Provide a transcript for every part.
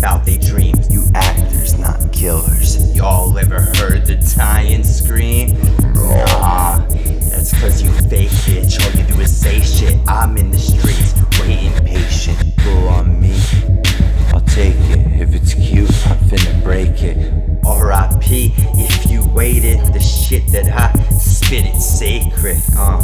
about their dreams. You actors, not killers. Y'all ever heard the tie and scream? Nah, that's cause you fake bitch. All you do is say shit. I'm in the streets, waiting patient. Go on me. I'll take it. If it's cute, I'm finna break it. RIP, if you waited, the shit that I sacred. Uh,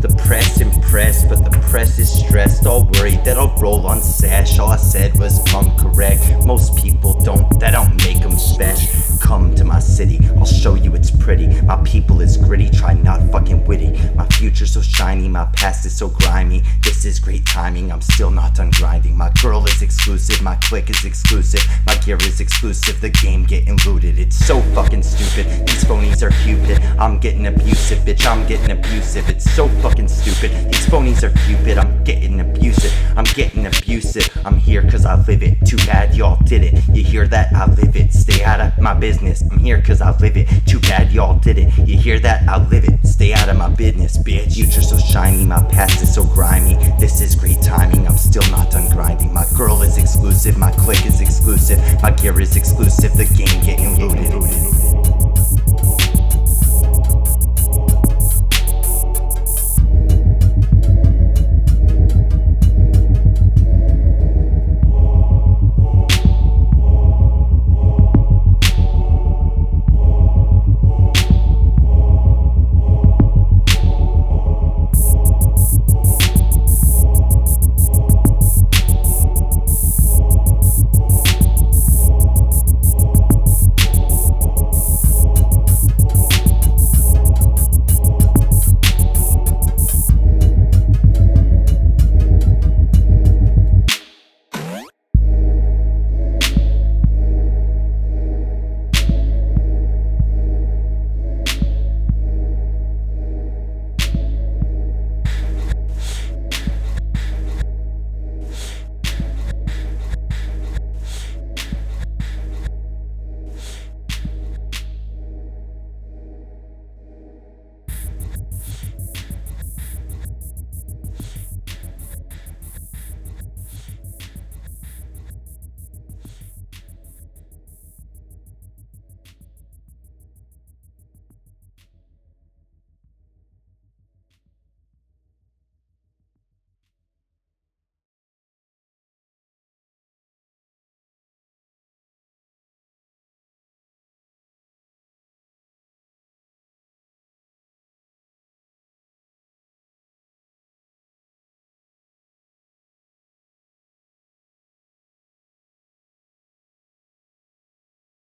the press impressed, but the press is stressed. All worried that I'll roll on sash. All I said was pump correct. Most people don't, that don't make them special. Come to my city, I'll show you it's pretty. My people is gritty, try not fucking witty. My future so shiny, my past is so grimy. This is great timing, I'm still not done grinding. My girl is exclusive, my clique is exclusive, my gear is exclusive. The game getting looted, it's so fucking stupid. These phonies are cupid, I'm getting abusive, bitch. I'm getting abusive. It's so fucking stupid. These phonies are cupid, I'm getting abusive. I'm getting abusive. I'm here cause I live it. Too bad y'all did it. You hear that? I live it. Stay out of my business. I'm here cause I live it. Too bad y'all did it. You hear that? I live it. Stay out of my business, bitch. Future so shiny, my past is so grimy. This is great timing world is exclusive, my clique is exclusive, my gear is exclusive, the game getting looted.